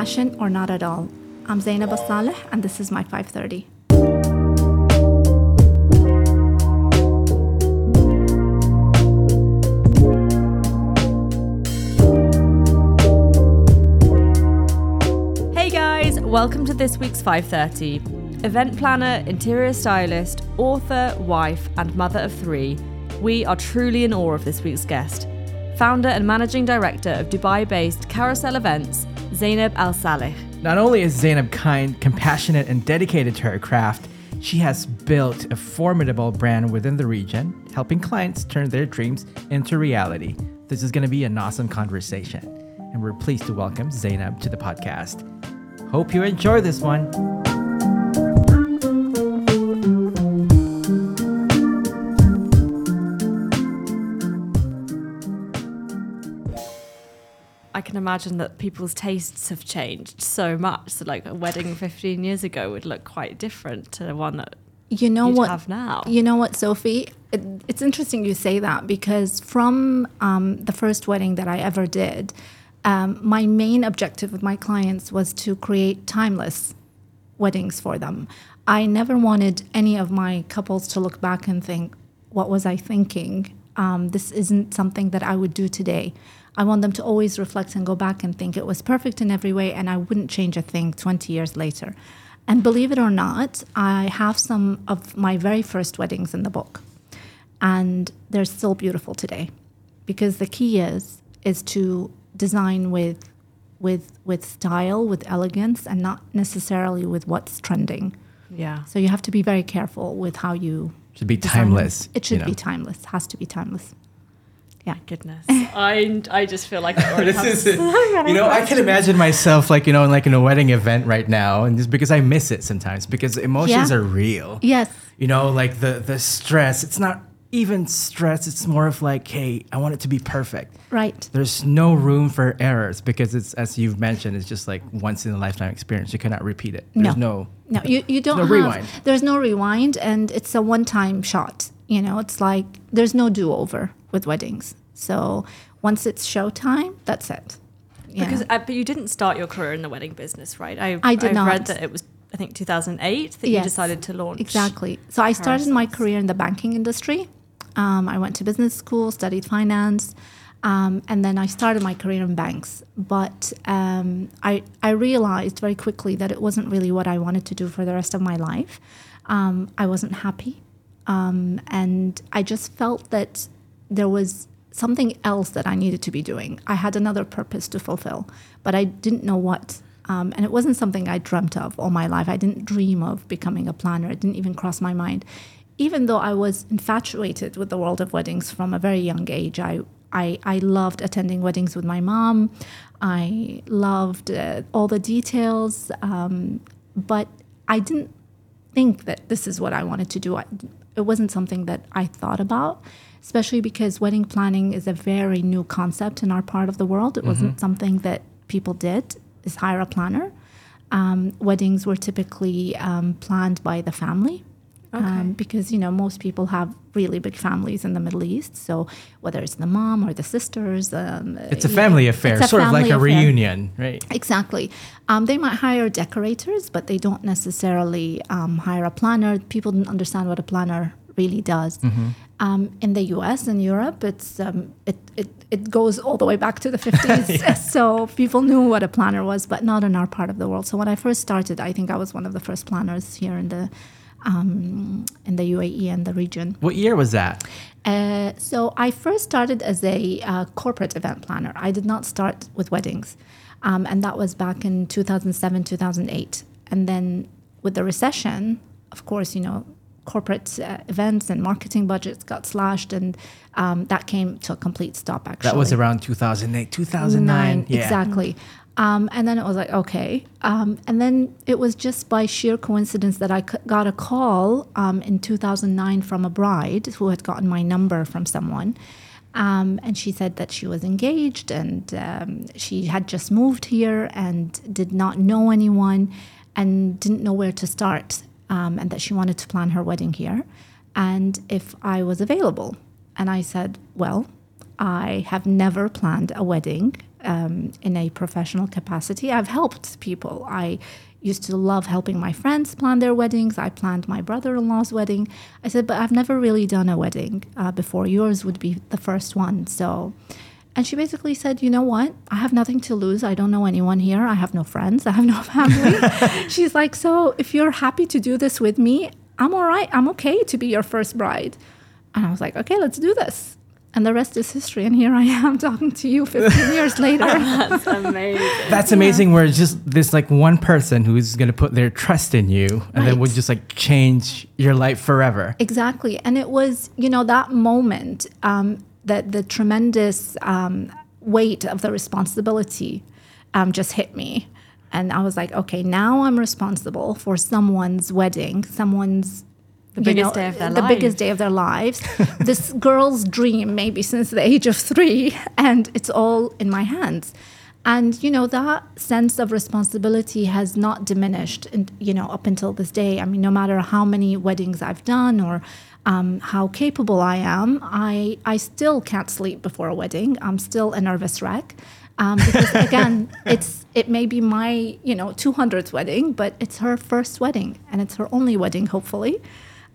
passion or not at all. I'm Zainab Saleh, and this is my 530. Hey guys, welcome to this week's 530. Event planner, interior stylist, author, wife, and mother of three, we are truly in awe of this week's guest. Founder and managing director of Dubai based Carousel Events, Zainab Alsalih. Not only is Zainab kind, compassionate, and dedicated to her craft, she has built a formidable brand within the region, helping clients turn their dreams into reality. This is going to be an awesome conversation, and we're pleased to welcome Zainab to the podcast. Hope you enjoy this one. I can imagine that people's tastes have changed so much. So, like a wedding 15 years ago would look quite different to the one that You know what? have now. You know what, Sophie? It, it's interesting you say that because from um, the first wedding that I ever did, um, my main objective with my clients was to create timeless weddings for them. I never wanted any of my couples to look back and think, what was I thinking? Um, this isn't something that I would do today. I want them to always reflect and go back and think it was perfect in every way and I wouldn't change a thing 20 years later. And believe it or not, I have some of my very first weddings in the book. And they're still beautiful today. Because the key is is to design with with with style, with elegance and not necessarily with what's trending. Yeah. So you have to be very careful with how you Should be timeless. It should you be timeless. Has to be timeless. Yeah. Goodness. I, I just feel like I This is, you know, I can imagine myself like you know, like in a wedding event right now, and just because I miss it sometimes because emotions Yeah. are real. Yes. You know, like the the stress. It's not even stress. It's more of like, hey, I want it to be perfect. Right. There's no room for errors because it's as you've mentioned, it's just like once in a lifetime experience. You cannot repeat it. There's no. No, you, you don't no have. rewind. There's no rewind, and it's a one time shot. You know, it's like there's no do over with weddings. So once it's showtime, that's it. Yeah. Because uh, but you didn't start your career in the wedding business, right? I I did I've read not. that it was I think 2008 that you decided to launch. Exactly. So I started my career in the banking industry. Um, I went to business school, studied finance, um, and then I started my career in banks. But um, I, I realized very quickly that it wasn't really what I wanted to do for the rest of my life. Um, I wasn't happy. Um, and I just felt that there was something else that I needed to be doing. I had another purpose to fulfill, but I didn't know what. Um, and it wasn't something I dreamt of all my life. I didn't dream of becoming a planner. It didn't even cross my mind. Even though I was infatuated with the world of weddings from a very young age, I, I, I loved attending weddings with my mom. I loved uh, all the details, um, but I didn't think that this is what I wanted to do. I, it wasn't something that I thought about, especially because wedding planning is a very new concept in our part of the world. It wasn't something that people did, is hire a planner. Um, weddings were typically um, planned by the family. Um, because you know most people have really big families in the Middle East, so whether it's the mom or the sisters, um, It's a you know, family affair, a sort of like a affair. reunion, right? Exactly. Um, they might hire decorators, but they don't necessarily um, hire a planner. People don't understand what a planner really does. Um, in the U.S. and Europe, it's um, it, it it goes all the way back to the 50s. So people knew what a planner was, but not in our part of the world. So when I first started, I think I was one of the first planners here in the um, in the UAE and the region. What year was that? Uh, so I first started as a uh, corporate event planner. I did not start with weddings, um, and that was back in 2007, 2008. And then with the recession, of course, you know, corporate uh, events and marketing budgets got slashed, and um, that came to a complete stop. Actually, That was around 2008, 2009. Nine, yeah. exactly. Um, and then it was like, okay. Um, and then it was just by sheer coincidence that I c- got a call um, in 2009 from a bride who had gotten my number from someone. Um, and she said that she was engaged and um, she had just moved here and did not know anyone and didn't know where to start. Um, and that she wanted to plan her wedding here. And if I was available. And I said, well, I have never planned a wedding um, in a professional capacity. I've helped people. I used to love helping my friends plan their weddings. I planned my brother in law's wedding. I said, but I've never really done a wedding uh, before. Yours would be the first one. So, and she basically said, you know what? I have nothing to lose. I don't know anyone here. I have no friends. I have no family. She's like, so if you're happy to do this with me, I'm all right. I'm okay to be your first bride. And I was like, okay, let's do this. And the rest is history. And here I am talking to you 15 years later. That's amazing. That's amazing. Where it's just this like one person who's gonna put their trust in you, and then would just like change your life forever. Exactly. And it was, you know, that moment, um, that the tremendous um, weight of the responsibility um, just hit me. And I was like, okay, now I'm responsible for someone's wedding, someone's The biggest day of their the biggest day of their lives. this girl's dream, maybe since the age of three, and it's all in my hands. And you know that sense of responsibility has not diminished, in, you know, up until this day. I mean, no matter how many weddings I've done or um, how capable I am, I I still can't sleep before a wedding. I'm still a nervous wreck. Um, because again, it's it may be my you know 200th wedding, but it's her first wedding and it's her only wedding, hopefully.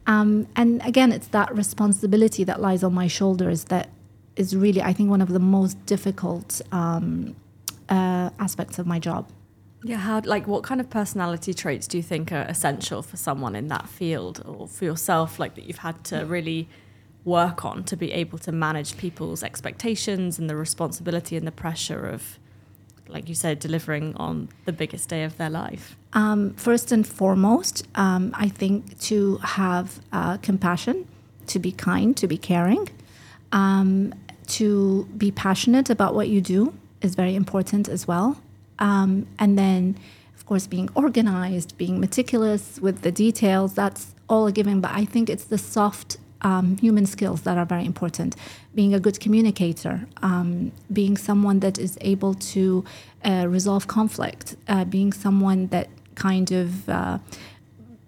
Um, and again, it's that responsibility that lies on my shoulders that is really, I think, one of the most difficult um, uh, aspects of my job. Yeah, how like what kind of personality traits do you think are essential for someone in that field or for yourself like that you've had to really work on to be able to manage people's expectations and the responsibility and the pressure of like you said delivering on the biggest day of their life? Um, first and foremost, um, I think to have uh, compassion, to be kind, to be caring, um, to be passionate about what you do is very important as well. Um, and then, of course, being organized, being meticulous with the details, that's all a given. But I think it's the soft um, human skills that are very important. Being a good communicator, um, being someone that is able to uh, resolve conflict, uh, being someone that kind of uh,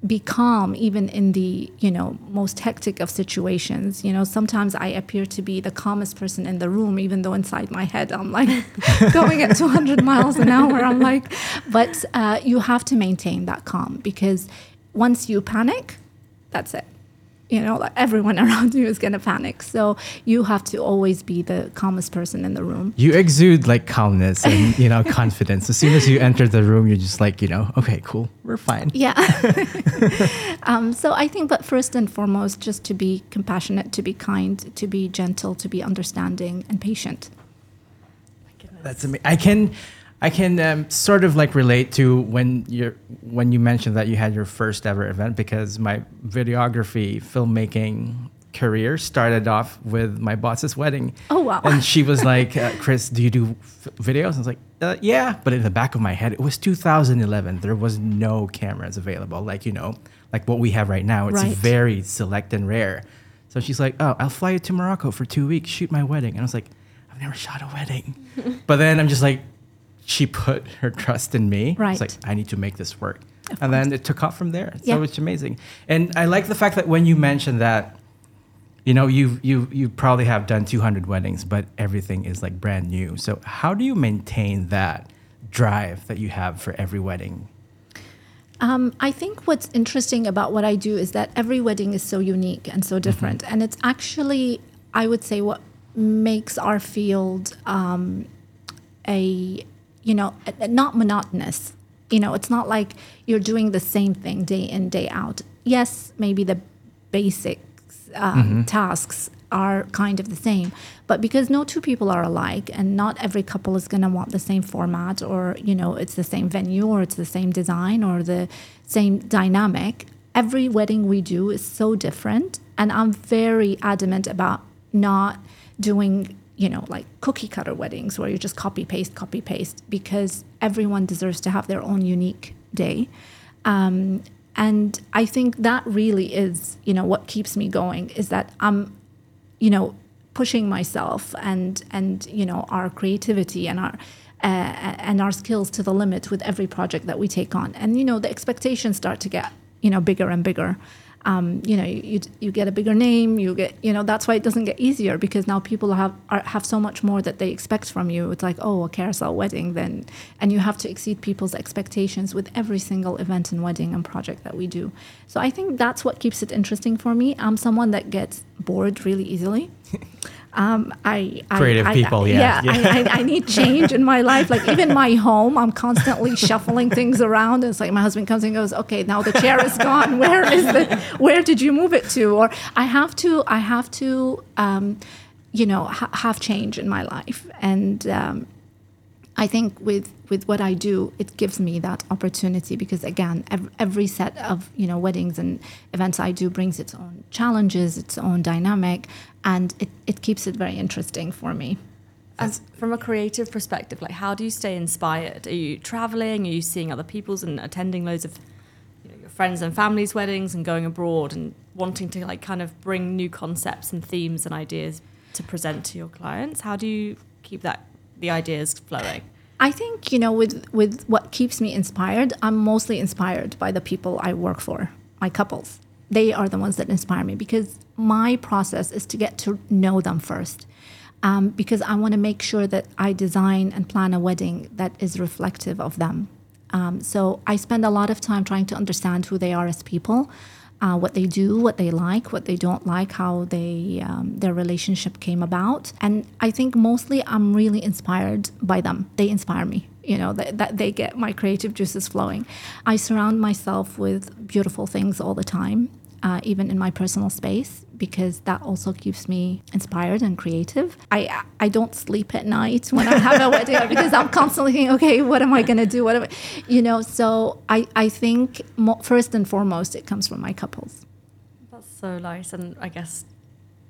be calm even in the you know most hectic of situations. You know sometimes i appear to be the calmest person in the room even though inside my head i'm like going at 200 miles an hour. I'm like but uh, you have to maintain that calm because once you panic that's it you know like everyone around you is going to panic so you have to always be the calmest person in the room You exude like calmness and you know confidence. As soon as you enter the room, you're just like you know, okay, cool, we're fine. Yeah. um, so I think, but first and foremost, just to be compassionate, to be kind, to be gentle, to be understanding and patient. That's amazing. I can, I can um, sort of like relate to when you're when you mentioned that you had your first ever event because my videography filmmaking career started off with my boss's wedding. Oh, wow. And she was like, uh, "Chris, do you do f- videos?" I was like, uh, "Yeah," but in the back of my head, it was 2011. There was no cameras available, like you know, like what we have right now. It's Right. very select and rare. So she's like, "Oh, I'll fly you to Morocco for two weeks, shoot my wedding," and I was like, "I've never shot a wedding." but then I'm just like, she put her trust in me. Right. It's like I need to make this work, Of and then it took off from there. So Yeah. it's amazing, and I like the fact that when you mentioned that, you know, you you you probably have done 200 weddings, but everything is like brand new. So how do you maintain that drive that you have for every wedding? Um, I think what's interesting about what I do is that every wedding is so unique and so different. And it's actually, I would say, what makes our field um, a, you know, not monotonous. You know, it's not like you're doing the same thing day in, day out. Yes, maybe the basics, um, tasks are kind of the same, but because no two people are alike and not every couple is going to want the same format or, you know, it's the same venue or it's the same design or the same dynamic, every wedding we do is so different. And I'm very adamant about not doing you know, like cookie cutter weddings where you just copy paste, copy paste, because everyone deserves to have their own unique day. Um, and I think that really is, you know, what keeps me going is that I'm, you know, pushing myself and and you know our creativity and our uh, and our skills to the limit with every project that we take on. And you know, the expectations start to get you know bigger and bigger. Um, you know, you, you get a bigger name. You get, you know, that's why it doesn't get easier because now people have are, have so much more that they expect from you. It's like, oh, a carousel wedding, then, and you have to exceed people's expectations with every single event and wedding and project that we do. So I think that's what keeps it interesting for me. I'm someone that gets bored really easily. Um, I, Creative I, people, I, yeah. yeah. I, I, I need change in my life. Like even my home, I'm constantly shuffling things around. It's like my husband comes and goes, "Okay, now the chair is gone. Where is the? Where did you move it to?" Or I have to, I have to, um, you know, ha- have change in my life, and um, I think with with what I do, it gives me that opportunity because again, ev- every set of you know weddings and events I do brings its own challenges, its own dynamic, and it, it keeps it very interesting for me. And from a creative perspective, like how do you stay inspired? Are you traveling? Are you seeing other people's and attending loads of you know, your friends and families' weddings and going abroad and wanting to like kind of bring new concepts and themes and ideas to present to your clients? How do you keep that the ideas flowing? I think you know with with what keeps me inspired, I'm mostly inspired by the people I work for, my couples. They are the ones that inspire me because my process is to get to know them first. Um, because I want to make sure that I design and plan a wedding that is reflective of them. Um, so I spend a lot of time trying to understand who they are as people, uh, what they do, what they like, what they don't like, how they um, their relationship came about, and I think mostly I'm really inspired by them. They inspire me. You know that, that they get my creative juices flowing. I surround myself with beautiful things all the time, uh, even in my personal space, because that also keeps me inspired and creative. I I don't sleep at night when I have a wedding because I'm constantly thinking, okay, what am I gonna do? What am I, you know? So I I think mo- first and foremost, it comes from my couples. That's so nice, and I guess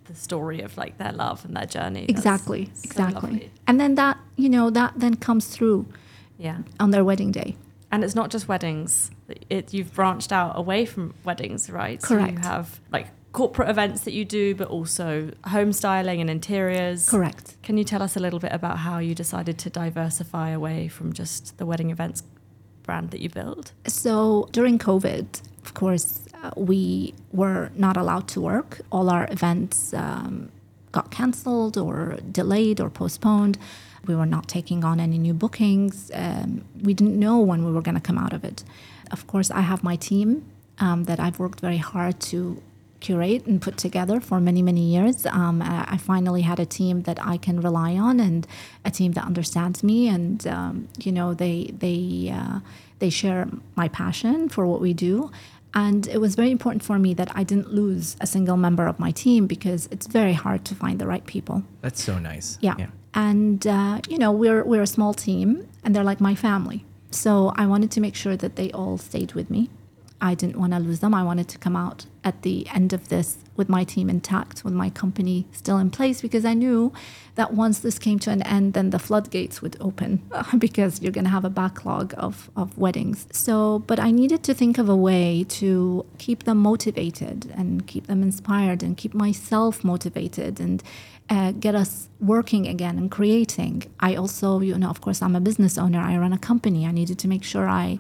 the story of like their love and their journey. Exactly, so exactly. lovely. And then that you know that then comes through Yeah. on their wedding day. And it's not just weddings. It you've branched out away from weddings, right? So Correct. you have like corporate events that you do, but also home styling and interiors. Correct. Can you tell us a little bit about how you decided to diversify away from just the wedding events brand that you built? So during COVID, of course, uh, we were not allowed to work. All our events um, got canceled or delayed or postponed. We were not taking on any new bookings. Um, we didn't know when we were going to come out of it. Of course, I have my team um, that I've worked very hard to curate and put together for many many years um, I I finally had a team that I can rely on and a team that understands me and um, you know they they uh, they share my passion for what we do and it was very important for me that I didn't lose a single member of my team because it's very hard to find the right people That's so nice. yeah. And uh, you know, we're we're a small team, and they're like my family. So I wanted to make sure that they all stayed with me. I didn't want to lose them. I wanted to come out at the end of this with my team intact, with my company still in place, because I knew that once this came to an end, then the floodgates would open because you're going to have a backlog of, of weddings. So, but I needed to think of a way to keep them motivated and keep them inspired and keep myself motivated and uh, get us working again and creating. I also, you know, of course, I'm a business owner. I run a company. I needed to make sure I,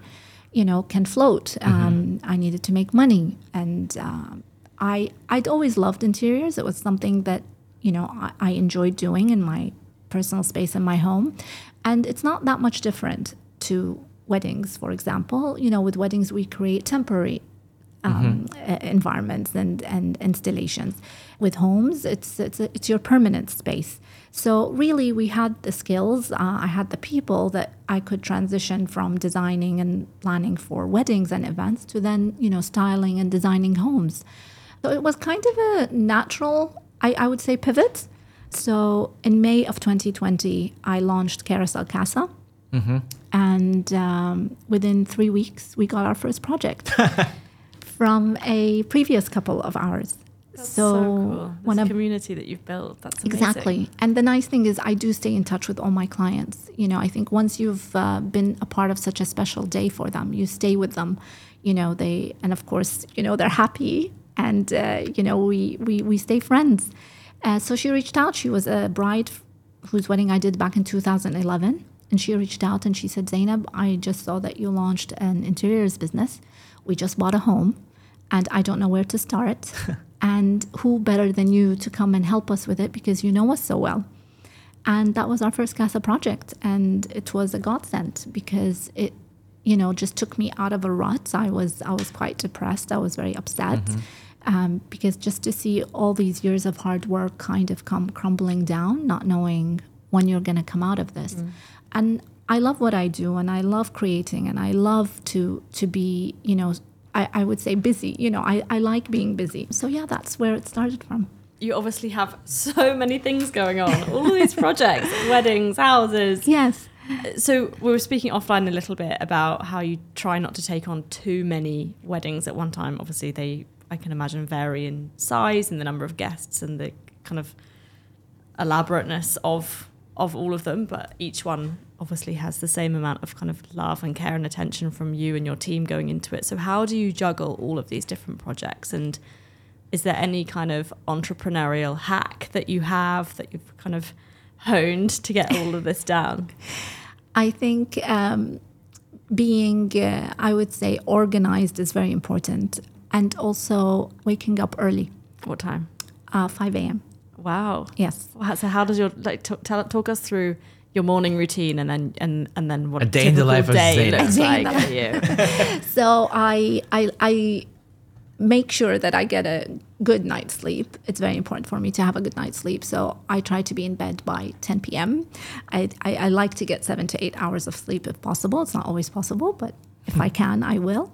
you know, can float. Um, I needed to make money, and um I I'd always loved interiors. It was something that you know I, I enjoyed doing in my personal space in my home, and it's not that much different to weddings. For example, you know, with weddings we create temporary um, uh, environments and, and installations. With homes, it's it's, it's your permanent space. So really, we had the skills. Uh, I had the people that I could transition from designing and planning for weddings and events to then you know styling and designing homes. So it was kind of a natural, I, I would say, pivot. So in May of 2020, I launched Carousel Casa. And um, within three weeks, we got our first project from a previous couple of ours. That's so, cool. one This of community that you've built. That's amazing. Exactly. And the nice thing is, I do stay in touch with all my clients. You know, I think once you've uh, been a part of such a special day for them, you stay with them. You know, they, and of course, you know, they're happy and, uh, you know, we, we, we stay friends. Uh, so she reached out. She was a bride whose wedding I did back in 2011. And she reached out and she said, Zainab, I just saw that you launched an interiors business. We just bought a home and I don't know where to start. and who better than you to come and help us with it because you know us so well. And that was our first CASA project. And it was a godsend because it, you know, just took me out of a rut. I was I was quite depressed. I was very upset. Um, because just to see all these years of hard work kind of come crumbling down, not knowing when you're going to come out of this. And I love what I do and I love creating and I love to to be, you know, I, I would say busy. You know, I, I like being busy. So yeah, that's where it started from. You obviously have so many things going on, all these projects, weddings, houses. Yes. So we were speaking offline a little bit about how you try not to take on too many weddings at one time. Obviously, they I can imagine vary in size and the number of guests and the kind of elaborateness of of all of them, but each one obviously has the same amount of kind of love and care and attention from you and your team going into it. So how do you juggle all of these different projects and is there any kind of entrepreneurial hack that you have that you've kind of honed to get all of this down? I think um, being, uh, I would say, organized is very important, and also waking up early, What time? uh, 5 a.m. Wow. Yes. Wow, So how does your like t- tell talk us through your morning routine and then and and then what A day in the typical life of day Zainab. looks A day like for you? So I, I, I make sure that I get a good night's sleep. It's very important for me to have a good night's sleep. So I try to be in bed by 10 p.m. I, I, I like to get seven to eight hours of sleep if possible. It's not always possible, but if I can, I will.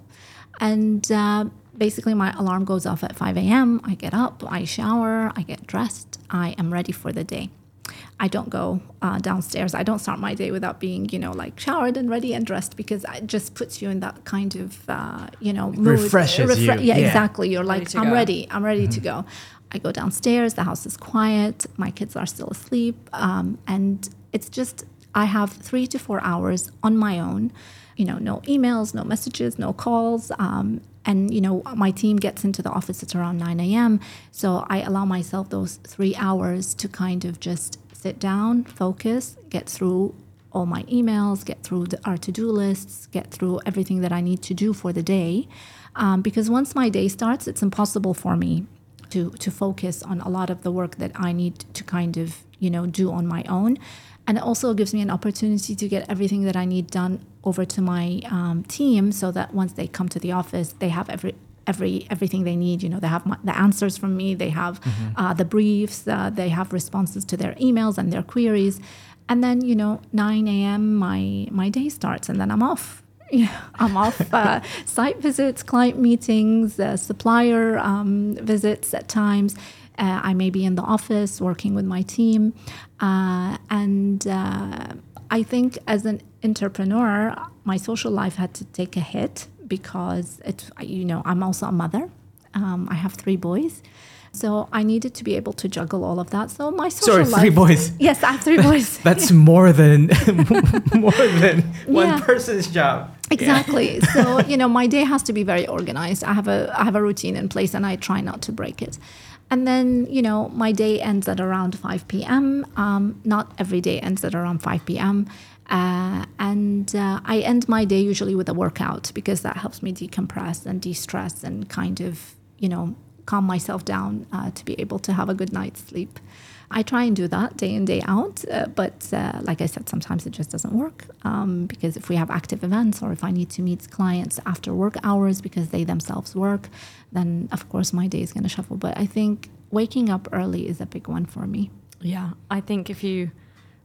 And uh, basically, my alarm goes off at 5 a.m. I get up, I shower, I get dressed, I am ready for the day. I don't go uh, downstairs. I don't start my day without being, you know, like showered and ready and dressed because it just puts you in that kind of, uh, you know, mood. Refreshes you. Yeah, Yeah. exactly. You're like, to I'm go. ready. I'm ready to go. I go downstairs. The house is quiet. My kids are still asleep, um, and it's just I have three to four hours on my own. You know, no emails, no messages, no calls. Um, and you know, my team gets into the office at around 9 a.m. So I allow myself those three hours to kind of just sit down, focus, get through all my emails, get through the, our to-do lists, get through everything that I need to do for the day. Um, because once my day starts, it's impossible for me to to focus on a lot of the work that I need to kind of you know do on my own, and it also gives me an opportunity to get everything that I need done over to my um, team, so that once they come to the office, they have every every everything they need. You know, they have my, the answers from me, they have uh, the briefs, uh, they have responses to their emails and their queries, and then you know 9 a.m. my my day starts, and then I'm off. Yeah, I'm off uh, site visits, client meetings, uh, supplier um, visits at times. Uh, I may be in the office working with my team. Uh, and uh, I think as an entrepreneur, my social life had to take a hit because it, you know, I'm also a mother. Um, I have three boys. So I needed to be able to juggle all of that. So my social Sorry, life. three boys. Yes, I have three boys. That's more than more than one Yeah. person's job. Exactly. so you know, my day has to be very organized. I have a I have a routine in place, and I try not to break it. And then you know, my day ends at around five p.m. Um, not every day ends at around five p.m. Uh, and uh, I end my day usually with a workout because that helps me decompress and de-stress and kind of you know calm myself down uh, to be able to have a good night's sleep. I try and do that day in, day out, uh, but uh, like I said, sometimes it just doesn't work um, because if we have active events or if I need to meet clients after work hours because they themselves work, then of course my day is going to shuffle. But I think waking up early is a big one for me. Yeah, I think if you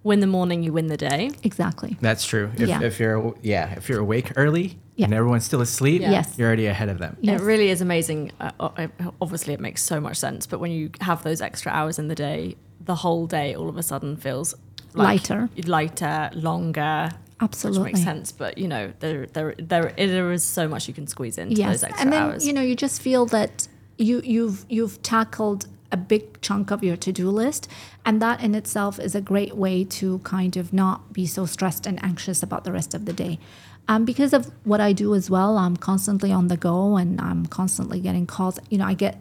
win the morning, you win the day. Exactly. That's true. If, Yeah. if you're yeah, if you're awake early Yeah. and everyone's still asleep, Yeah. Yes. you're already ahead of them. Yes. It really is amazing. Uh, uh, obviously, it makes so much sense. But when you have those extra hours in the day, the whole day all of a sudden feels like Lighter. lighter, longer. Absolutely. Which makes sense. But you know, there, there, there, there is so much you can squeeze into yes. those extra and then hours. you know you just feel that you you've you've tackled a big chunk of your to-do list and that in itself is a great way to kind of not be so stressed and anxious about the rest of the day um, because of what i do as well i'm constantly on the go and i'm constantly getting calls you know i get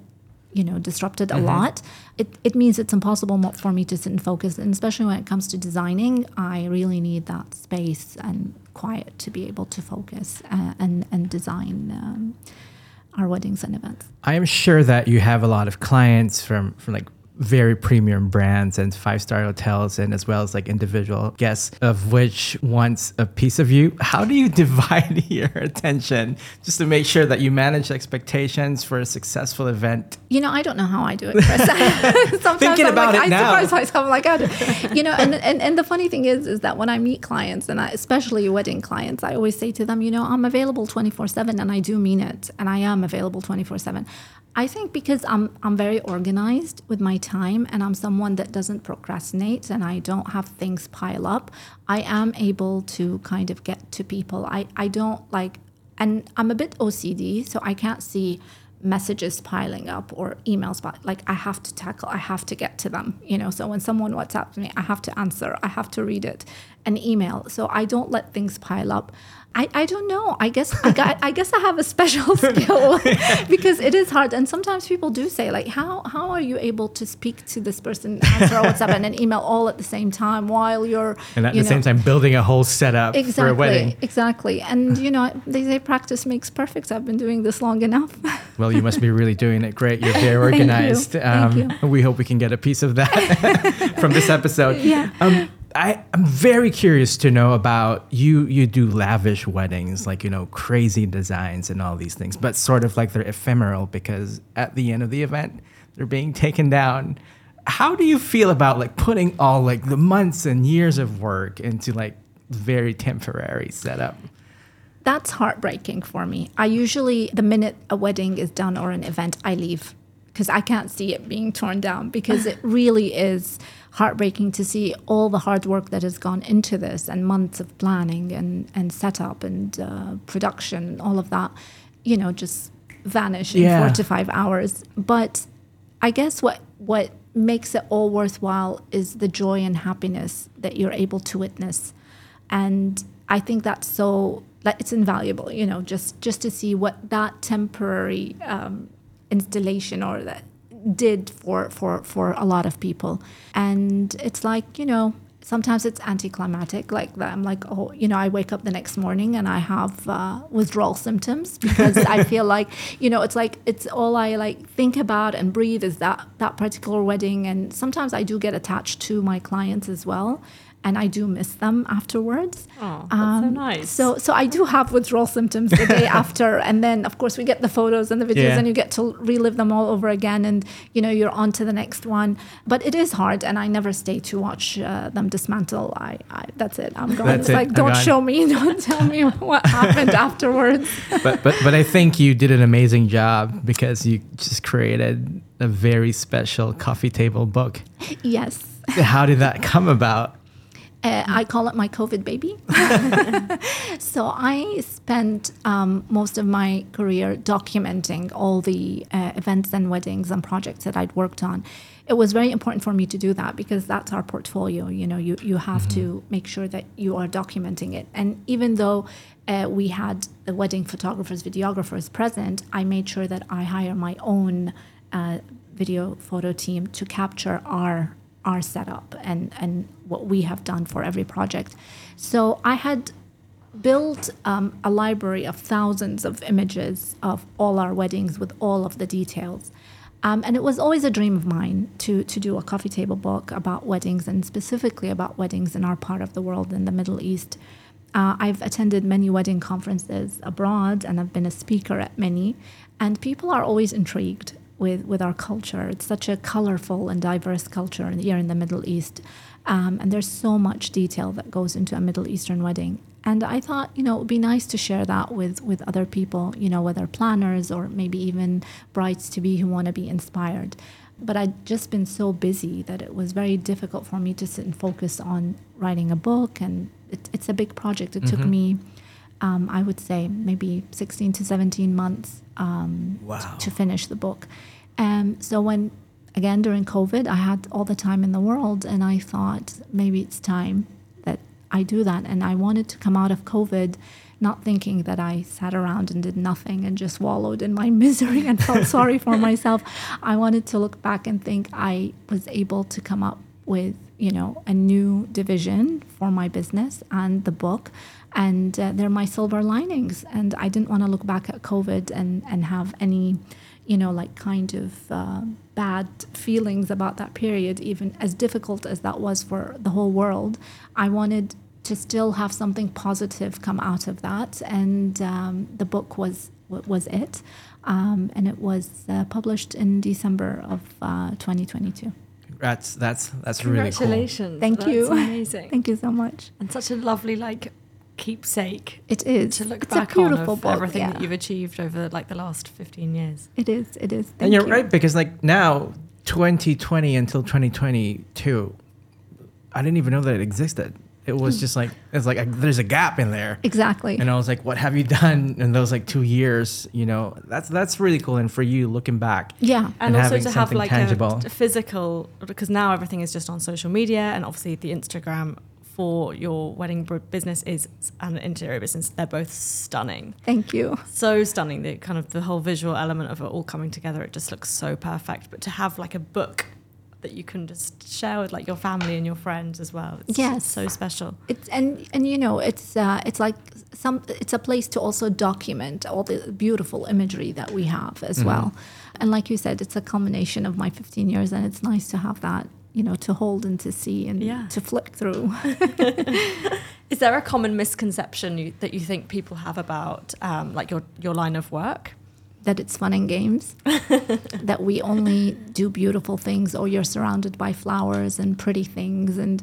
you know disrupted a lot it, it means it's impossible for me to sit and focus and especially when it comes to designing i really need that space and quiet to be able to focus uh, and and design um, our weddings and events. I am sure that you have a lot of clients from from like very premium brands and five star hotels and as well as like individual guests of which wants a piece of you. How do you divide your attention just to make sure that you manage expectations for a successful event? You know i don't know how i do it chris. Sometimes Thinking I'm about like, it i now. surprise myself I'm like oh, I, you know and, and and the funny thing is is that when i meet clients and I, especially wedding clients i always say to them you know i'm available 24 7 and i do mean it and i am available 24 7 I think because I'm I'm very organized with my time and I'm someone that doesn't procrastinate and I don't have things pile up, I am able to kind of get to people. I, I don't like and I'm a bit OCD, so I can't see messages piling up or emails but like I have to tackle, I have to get to them. You know, so when someone WhatsApps me, I have to answer, I have to read it. An email. So I don't let things pile up. I, I don't know. I guess I, got, I guess I have a special skill because it is hard. And sometimes people do say like, how how are you able to speak to this person, answer a WhatsApp and an email all at the same time while you're and at you the know, same time building a whole setup exactly for a wedding exactly. And you know they say practice makes perfect. I've been doing this long enough. well you must be really doing it great you're very organized. Thank you. Um, Thank you. we hope we can get a piece of that from this episode Yeah. um, I, I'm very curious to know about you. You do lavish weddings, like you know, crazy designs and all these things, but sort of like they're ephemeral because at the end of the event, they're being taken down. How do you feel about like putting all like the months and years of work into like very temporary setup? That's heartbreaking for me. I usually, the minute a wedding is done or an event, I leave because I can't see it being torn down because it really is heartbreaking to see all the hard work that has gone into this and months of planning and, and setup and uh, production, all of that, you know, just vanish in Yeah. four to five hours. But I guess what, what makes it all worthwhile is the joy and happiness that you're able to witness and i think that's so like it's invaluable you know just just to see what that temporary um, installation or that did for for for a lot of people. And it's like you know sometimes it's anticlimactic like that. I'm like oh you know i wake up the next morning and i have uh, withdrawal symptoms because i feel like you know it's like it's all i like think about and breathe is that that particular wedding. And sometimes i do get attached to my clients as well and I do miss them afterwards. Oh, that's so nice. Um, So, so I do have withdrawal symptoms the day after, and then of course we get the photos and the videos, Yeah. and you get to relive them all over again, and you know you're on to the next one. But it is hard, and I never stay to watch uh, them dismantle. I, I that's it. I'm going. That's it's it. like I'm don't gone. show me, don't tell me what happened afterwards. but but but I think you did an amazing job because you just created a very special coffee table book. yes. How did that come about? Uh, I call it my COVID baby. so I spent um, most of my career documenting all the uh, events and weddings and projects that I'd worked on. It was very important for me to do that because that's our portfolio. You know, you, you have to make sure that you are documenting it. And even though uh, we had the wedding photographers, videographers present, I made sure that I hire my own uh, video photo team to capture our our setup and and what we have done for every project. So I had built um, a library of thousands of images of all our weddings with all of the details. Um, and it was always a dream of mine to, to do a coffee table book about weddings and specifically about weddings in our part of the world in the Middle East. Uh, I've attended many wedding conferences abroad and I've been a speaker at many. And people are always intrigued with, with our culture. It's such a colorful and diverse culture here in the Middle East. Um, and there's so much detail that goes into a Middle Eastern wedding. And I thought, you know, it would be nice to share that with, with other people, you know, whether planners or maybe even brides to be who want to be inspired. But I'd just been so busy that it was very difficult for me to sit and focus on writing a book. And it, it's a big project. It took me, um, I would say, maybe 16 to 17 months um, Wow. to finish the book. Um, so when, again, during COVID, I had all the time in the world, and I thought maybe it's time that I do that. And I wanted to come out of COVID not thinking that I sat around and did nothing and just wallowed in my misery and felt sorry for myself. I wanted to look back and think I was able to come up with, you know, a new division for my business and the book and uh, they're my silver linings. And I didn't want to look back at COVID and and have any, you know, like kind of uh, bad feelings about that period, even as difficult as that was for the whole world. I wanted to still have something positive come out of that, and um, the book was was it, um, and it was uh, published in December of uh, 2022. That's that's that's really cool. Congratulations. Thank That's you. amazing. Thank you so much. and such a lovely like keepsake It is. to look it's back a beautiful on of book. everything yeah. that you've achieved over like the last 15 years. It is. It is. Thank and you're you. right because like now 2020 until 2022 i didn't even know that it existed it Hmm. was just like it's like a, there's a gap in there Exactly. and i was like what have you done in those like two years you know that's that's really cool and for you looking back yeah. and, And also to have like tangible. a, a physical because now everything is just on social media and obviously the instagram for your wedding business is an interior business they're both stunning Thank you. so stunning the kind of the whole visual element of it all coming together it just looks so perfect but to have like a book that you can just share with like your family and your friends as well it's Yes. so special It's and and you know it's uh, it's like some it's a place to also document all the beautiful imagery that we have as well. And like you said, it's a culmination of my 15 years, and it's nice to have that you know to hold and to see and Yeah. to flick through. is there a common misconception you, that you think people have about um, like your your line of work that it's fun and games, that we only do beautiful things, or you're surrounded by flowers and pretty things, and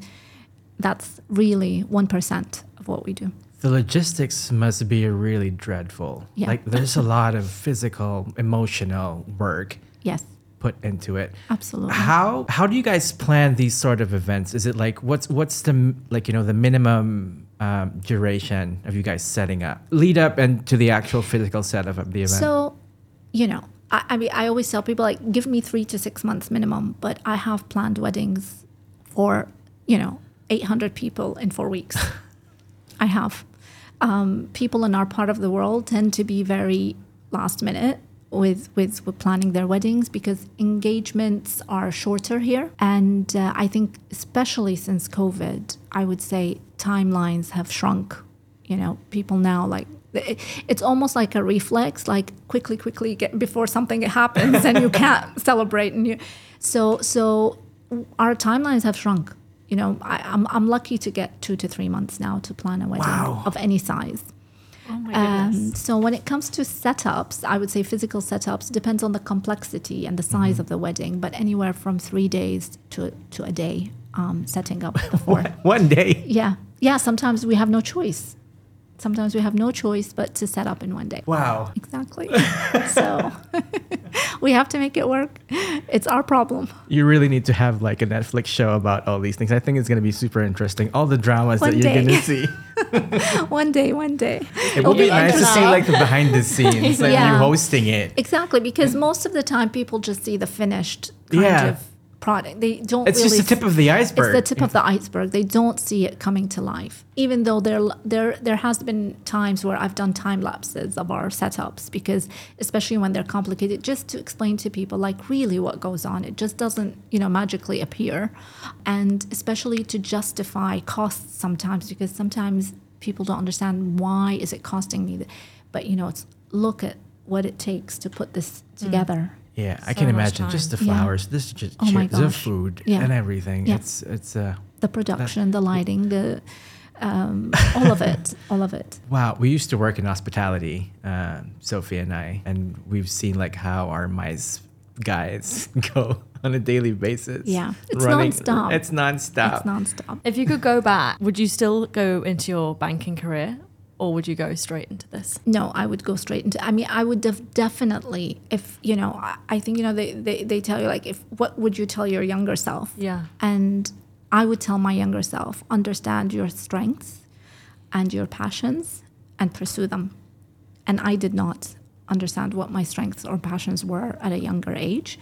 that's really one percent of what we do. the logistics must be really dreadful Yeah. like there's a lot of physical emotional work Yes, put into it absolutely. How how do you guys plan these sort of events? Is it like what's what's the like you know the minimum um, duration of you guys setting up lead up and to the actual physical setup of the event? So, you know, I, I mean, I always tell people like, give me three to six months minimum, but I have planned weddings for, you know, 800 people in four weeks. I have. Um, people in our part of the world tend to be very last minute with, with with planning their weddings because engagements are shorter here, and uh, I think especially since COVID, I would say timelines have shrunk. You know, people now like it's almost like a reflex, like quickly, quickly get before something happens and you can't celebrate. And you, so so our timelines have shrunk. You know, I, I'm I'm lucky to get two to three months now to plan a wedding Wow. of any size. Oh my Um, so when it comes to setups, I would say physical setups depends on the complexity and the size Mm-hmm. of the wedding, but anywhere from three days to to a day um, setting up before. One day. yeah, yeah. Sometimes we have no choice. Sometimes we have no choice but to set up in one day. Wow. Exactly. so we have to make it work. It's our problem. You really need to have like a Netflix show about all these things. I think it's going to be super interesting. All the dramas One that you're going to see. one day, one day. It It'll would be be nice to see like the behind the scenes and Yeah. you hosting it. Exactly, because most of the time people just see the finished kind Yeah. of product. They don't It's really just the tip of the iceberg. It's the tip of the iceberg. They don't see it coming to life. Even though there there there has been times where I've done time lapses of our setups because especially when they're complicated, just to explain to people like really what goes on. It just doesn't you know magically appear, and especially to justify costs sometimes because sometimes people don't understand why is it costing me, but you know it's look at what it takes to put this mm. together. Yeah, I can imagine time. just the Yeah. flowers, this just Oh my the food Yeah. and everything. Yeah. It's it's uh The production, the lighting, the um, all of it, all of it. Wow, we used to work in hospitality, uh, Sophie and I, and we've seen like how our mice guys go on a daily basis. Yeah, it's nonstop. It's nonstop. It's nonstop. If you could go back, would you still go into your banking career or would you go straight into this? No, I would go straight into. I mean, I would def- definitely, if you know, I, I think you know, they, they they tell you like, if what would you tell your younger self? Yeah. And I would tell my younger self, understand your strengths and your passions and pursue them. And I did not understand what my strengths or passions were at a younger age.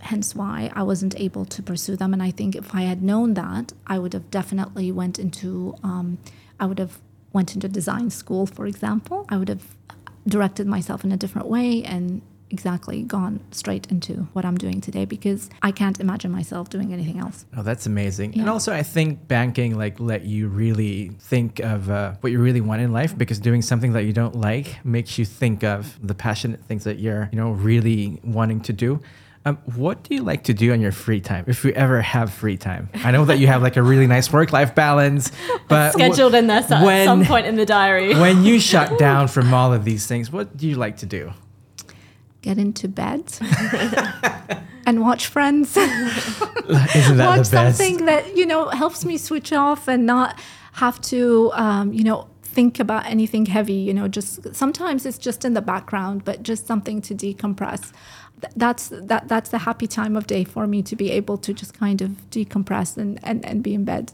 Hence why I wasn't able to pursue them. And I think if I had known that, I would have definitely went into, um, I would have went into design school, for example. I would have directed myself in a different way and exactly gone straight into what I'm doing today because I can't imagine myself doing anything else. Oh, that's amazing. And also, I think banking like let you really think of uh, what you really want in life because doing something that you don't like makes you think of the passionate things that you're, you know, really wanting to do. Um, what do you like to do on your free time, if you ever have free time? I know that you have like a really nice work-life balance, but wh- Scheduled in there so- at when- some point in the diary. when you shut down from all of these things, what do you like to do? Get into bed and watch Friends. Isn't that watch the best? something that you know helps me switch off and not have to um, you know think about anything heavy you know just sometimes it's just in the background but just something to decompress Th- that's that that's the happy time of day for me to be able to just kind of decompress and and, and be in bed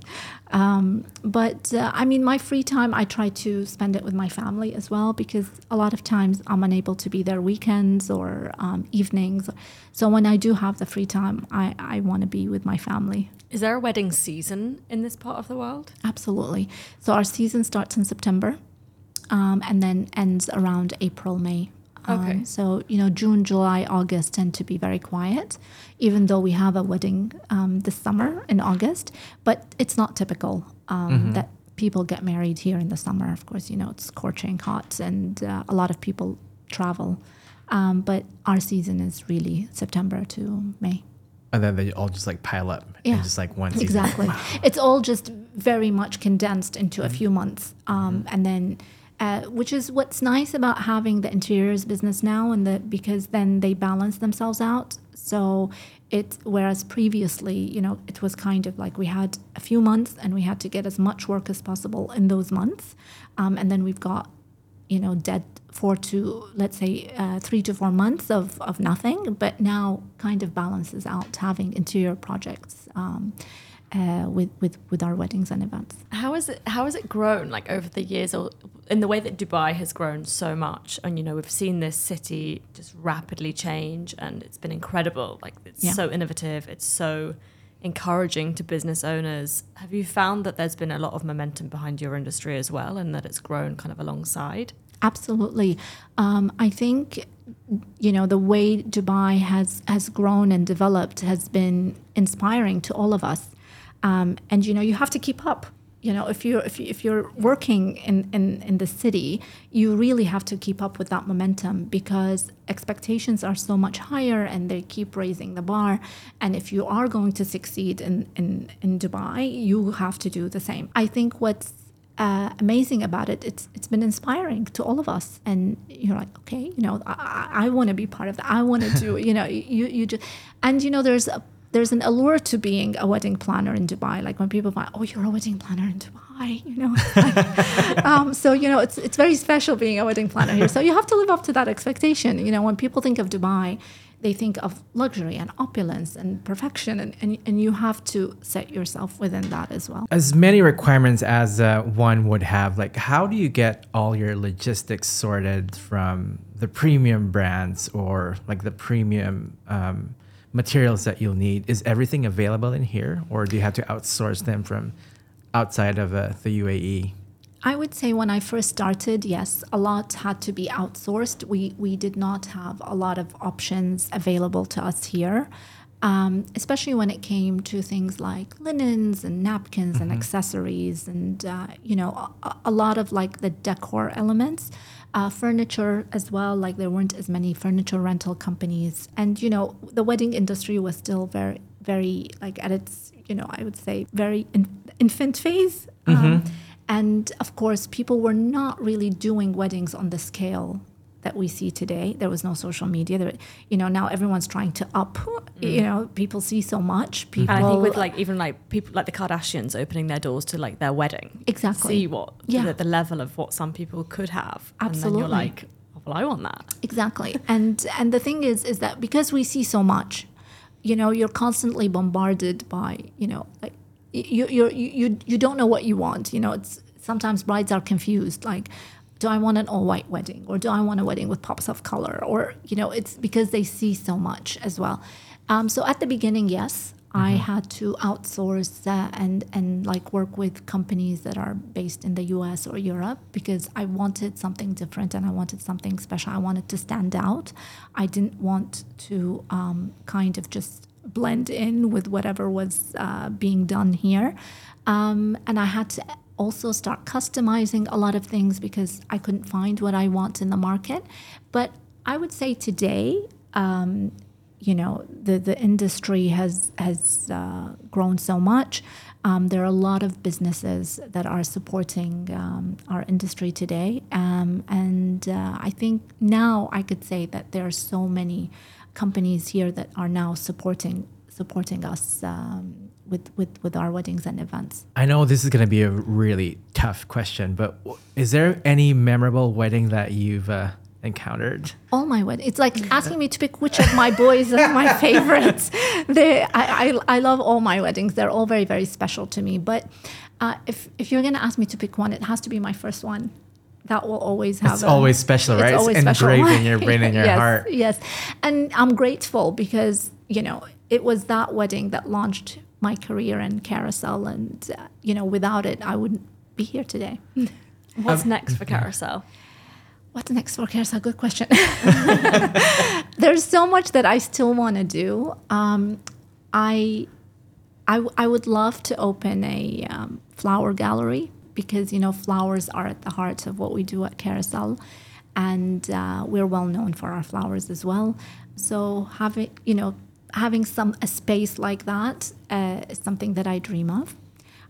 um, but uh, i mean my free time i try to spend it with my family as well because a lot of times i'm unable to be there weekends or um, evenings so when i do have the free time i, I want to be with my family Is there a wedding season in this part of the world? Absolutely. So our season starts in September um, and then ends around April, May. Um, Okay. So, you know, June, July, August tend to be very quiet, even though we have a wedding um, this summer in August. But it's not typical um, that people get married here in the summer. Of course, you know, it's scorching hot and uh, a lot of people travel. Um, but our season is really September to May. And then they all just like pile up Yeah. in just like one season. Exactly. It's all just very much condensed into a few months. Um, and then, which is what's nice about having the interiors business now, and the because then they balance themselves out. So it, whereas previously, you know, it was kind of like we had a few months and we had to get as much work as possible in those months. Um, and then we've got you know, dead four to let's say uh, three to four months of, of nothing, but now kind of balances out having interior projects um, uh, with, with with our weddings and events. How is it? How has it grown like over the years, or in the way that Dubai has grown so much? And you know, we've seen this city just rapidly change, and it's been incredible. Like it's Yeah. so innovative. It's so encouraging to business owners. Have you found that there's been a lot of momentum behind your industry as well, and that it's grown kind of alongside? Absolutely, um, I think you know the way Dubai has has grown and developed has been inspiring to all of us, um, and you know you have to keep up. You know, if you're if, you, if you're working in, in in the city, you really have to keep up with that momentum because expectations are so much higher, and they keep raising the bar. And if you are going to succeed in in in Dubai, you have to do the same. I think what's uh, amazing about it. It's it's been inspiring to all of us, and you're like, okay, you know, I, I, I want to be part of that. I want to do, you know, you you just, and you know, there's a there's an allure to being a wedding planner in Dubai. Like when people find, oh, you're a wedding planner in Dubai, you know. um, so you know, it's it's very special being a wedding planner here. So you have to live up to that expectation. You know, when people think of Dubai, they think of luxury and opulence and perfection, and, and, and you have to set yourself within that as well. As many requirements as uh, one would have, like how do you get all your logistics sorted from the premium brands or like the premium um, materials that you'll need? Is everything available in here, or do you have to outsource them from outside of uh, the UAE? I would say when I first started, yes, a lot had to be outsourced. We we did not have a lot of options available to us here, um, especially when it came to things like linens and napkins and accessories, and uh, you know a, a lot of like the decor elements. Uh, furniture as well, like there weren't as many furniture rental companies, and you know the wedding industry was still very, very like at its, you know, I would say very in, infant phase. Um, and of course, people were not really doing weddings on the scale that we see today. There was no social media. There, you know, now everyone's trying to up. Mm. You know, people see so much. People, And I think with like even like people like the Kardashians opening their doors to like their wedding, Exactly. see what Yeah. the, the level of what some people could have, and then Absolutely. you're like, oh, well, I want that. Exactly. And and the thing is is that because we see so much, you know, you're constantly bombarded by, you know, like you you you you you don't know what you want. You know, it's sometimes brides are confused like do I want an all white wedding or do I want a wedding with pops of color or you know, it's because they see so much as well. Um, so at the beginning, yes, I had to outsource uh, and and like work with companies that are based in the U.S. or Europe because I wanted something different and I wanted something special. I wanted to stand out. I didn't want to um, kind of just blend in with whatever was uh, being done here, um, and I had to also start customizing a lot of things because I couldn't find what I want in the market. But I would say today. Um, you know the the industry has has uh, grown so much. Um, there are a lot of businesses that are supporting um, our industry today, um, and uh, I think now I could say that there are so many companies here that are now supporting supporting us um, with, with with our weddings and events. I know this is going to be a really tough question, but is there any memorable wedding that you've uh, encountered? all my weddings. It's like asking me to pick which of my boys are my favorites. They, I, I, I love all my weddings. They're all very, very special to me. But uh, if, if you're going to ask me to pick one, it has to be my first one. That will always have. It's a- always special, right? It's always engraved in your brain and your yes, heart. Yes, and I'm grateful because you know it was that wedding that launched my career in carousel, and uh, you know without it, I wouldn't be here today. What's Um, next for Carousel? What's next for Carousel? Good question. There's so much that I still want to do. Um, I, I, w- I would love to open a um, flower gallery because you know flowers are at the heart of what we do at Carousel, and uh, we're well known for our flowers as well. So having you know having some a space like that uh, is something that I dream of.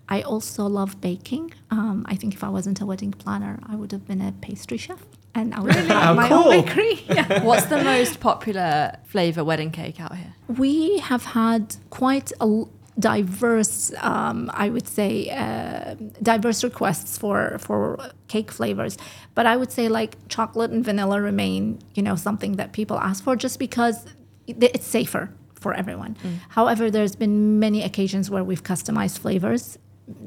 I also love baking. Um, I think if I wasn't a wedding planner, I would have been a pastry chef, and I would have Oh, my cool. own bakery. Yeah. What's the most popular flavour wedding cake out here? We have had quite a diverse, um, I would say, uh, diverse requests for for cake flavors. But I would say like chocolate and vanilla remain, you know, something that people ask for just because it's safer for everyone. However, there's been many occasions where we've customized flavors.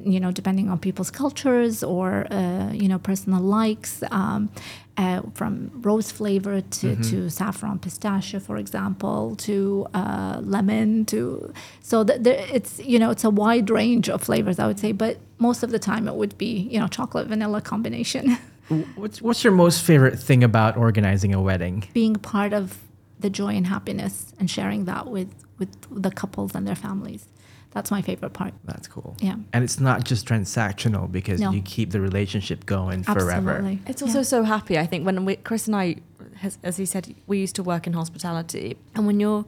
You know, depending on people's cultures or uh, you know personal likes, um, uh, from rose flavor to, to saffron pistachio, for example, to uh, lemon, to so th- there, it's you know it's a wide range of flavors I would say, but most of the time it would be you know chocolate vanilla combination. What's, what's your most favorite thing about organizing a wedding? Being part of the joy and happiness and sharing that with with the couples and their families, that's my favorite part. That's cool. Yeah. And it's not just transactional because No. you keep the relationship going forever. Absolutely, It's Yeah. also so happy. I think when we, Chris and I, has, as he said, we used to work in hospitality, and when you're,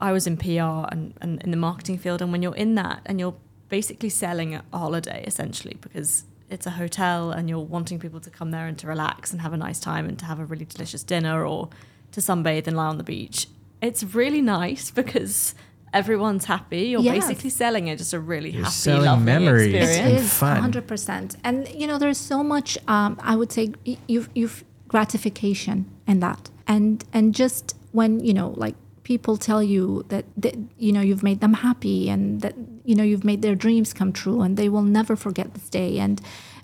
I was in PR and, and in the marketing field, and when you're in that, and you're basically selling a holiday essentially because it's a hotel, and you're wanting people to come there and to relax and have a nice time and to have a really delicious dinner or to sunbathe and lie on the beach. It's really nice because everyone's happy. You're Yes. basically selling it just a really You're happy, selling lovely memories. Experience. It is fun. hundred percent, and you know there's so much. Um, I would say you've you've gratification in that, and and just when you know like people tell you that, that you know you've made them happy and that you know you've made their dreams come true and they will never forget this day and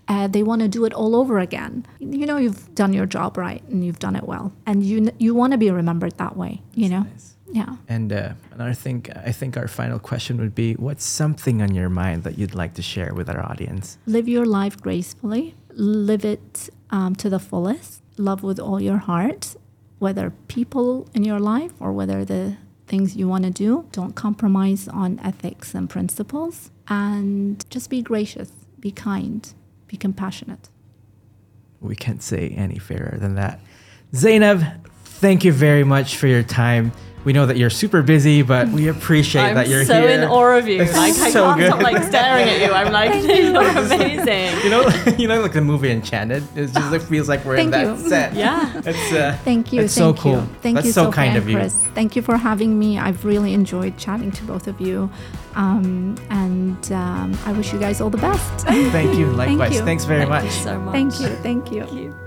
uh, they want to do it all over again. You know you've done your job right and you've done it well, and you you want to be remembered that way. You know, Nice. yeah. And uh, and I think I think our final question would be, what's something on your mind that you'd like to share with our audience? live your life gracefully, live it um, to the fullest, love with all your heart, whether people in your life or whether the things you want to do. Don't compromise on ethics and principles, and just be gracious, be kind, be compassionate. We can't say any fairer than that. Zainab, thank you very much for your time. We know that you're super busy, but we appreciate I'm that you're here. I'm so in awe of you. It's like I so can't good. stop like staring at you. I'm like, you're amazing. You know, you know, like the movie Enchanted. It just like, feels like we're in Thank that you. set. Yeah. It's uh, Thank you. It's thank so cool. You. Thank That's you, so Sophia kind and of you. Chris. Thank you for having me. I've really enjoyed chatting to both of you, um, and um, I wish you guys all the best. Thank you. Likewise. you. Thanks very Thank much. you so much. Thank you. Thank you. Thank you.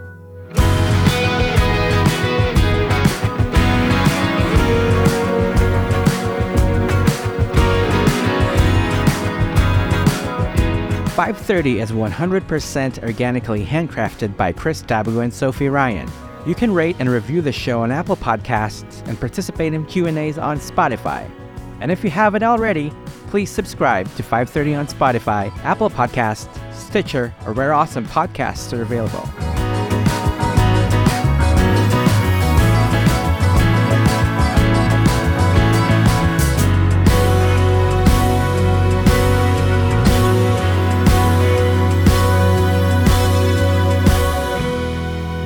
Five Thirty is 100% organically handcrafted by Chris Dabu and Sophie Ryan. You can rate and review the show on Apple Podcasts and participate in Q&As on Spotify. And if you haven't already, Please subscribe to 530 on Spotify, Apple Podcasts, Stitcher, or where awesome podcasts are available.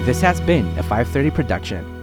This has been a 530 production.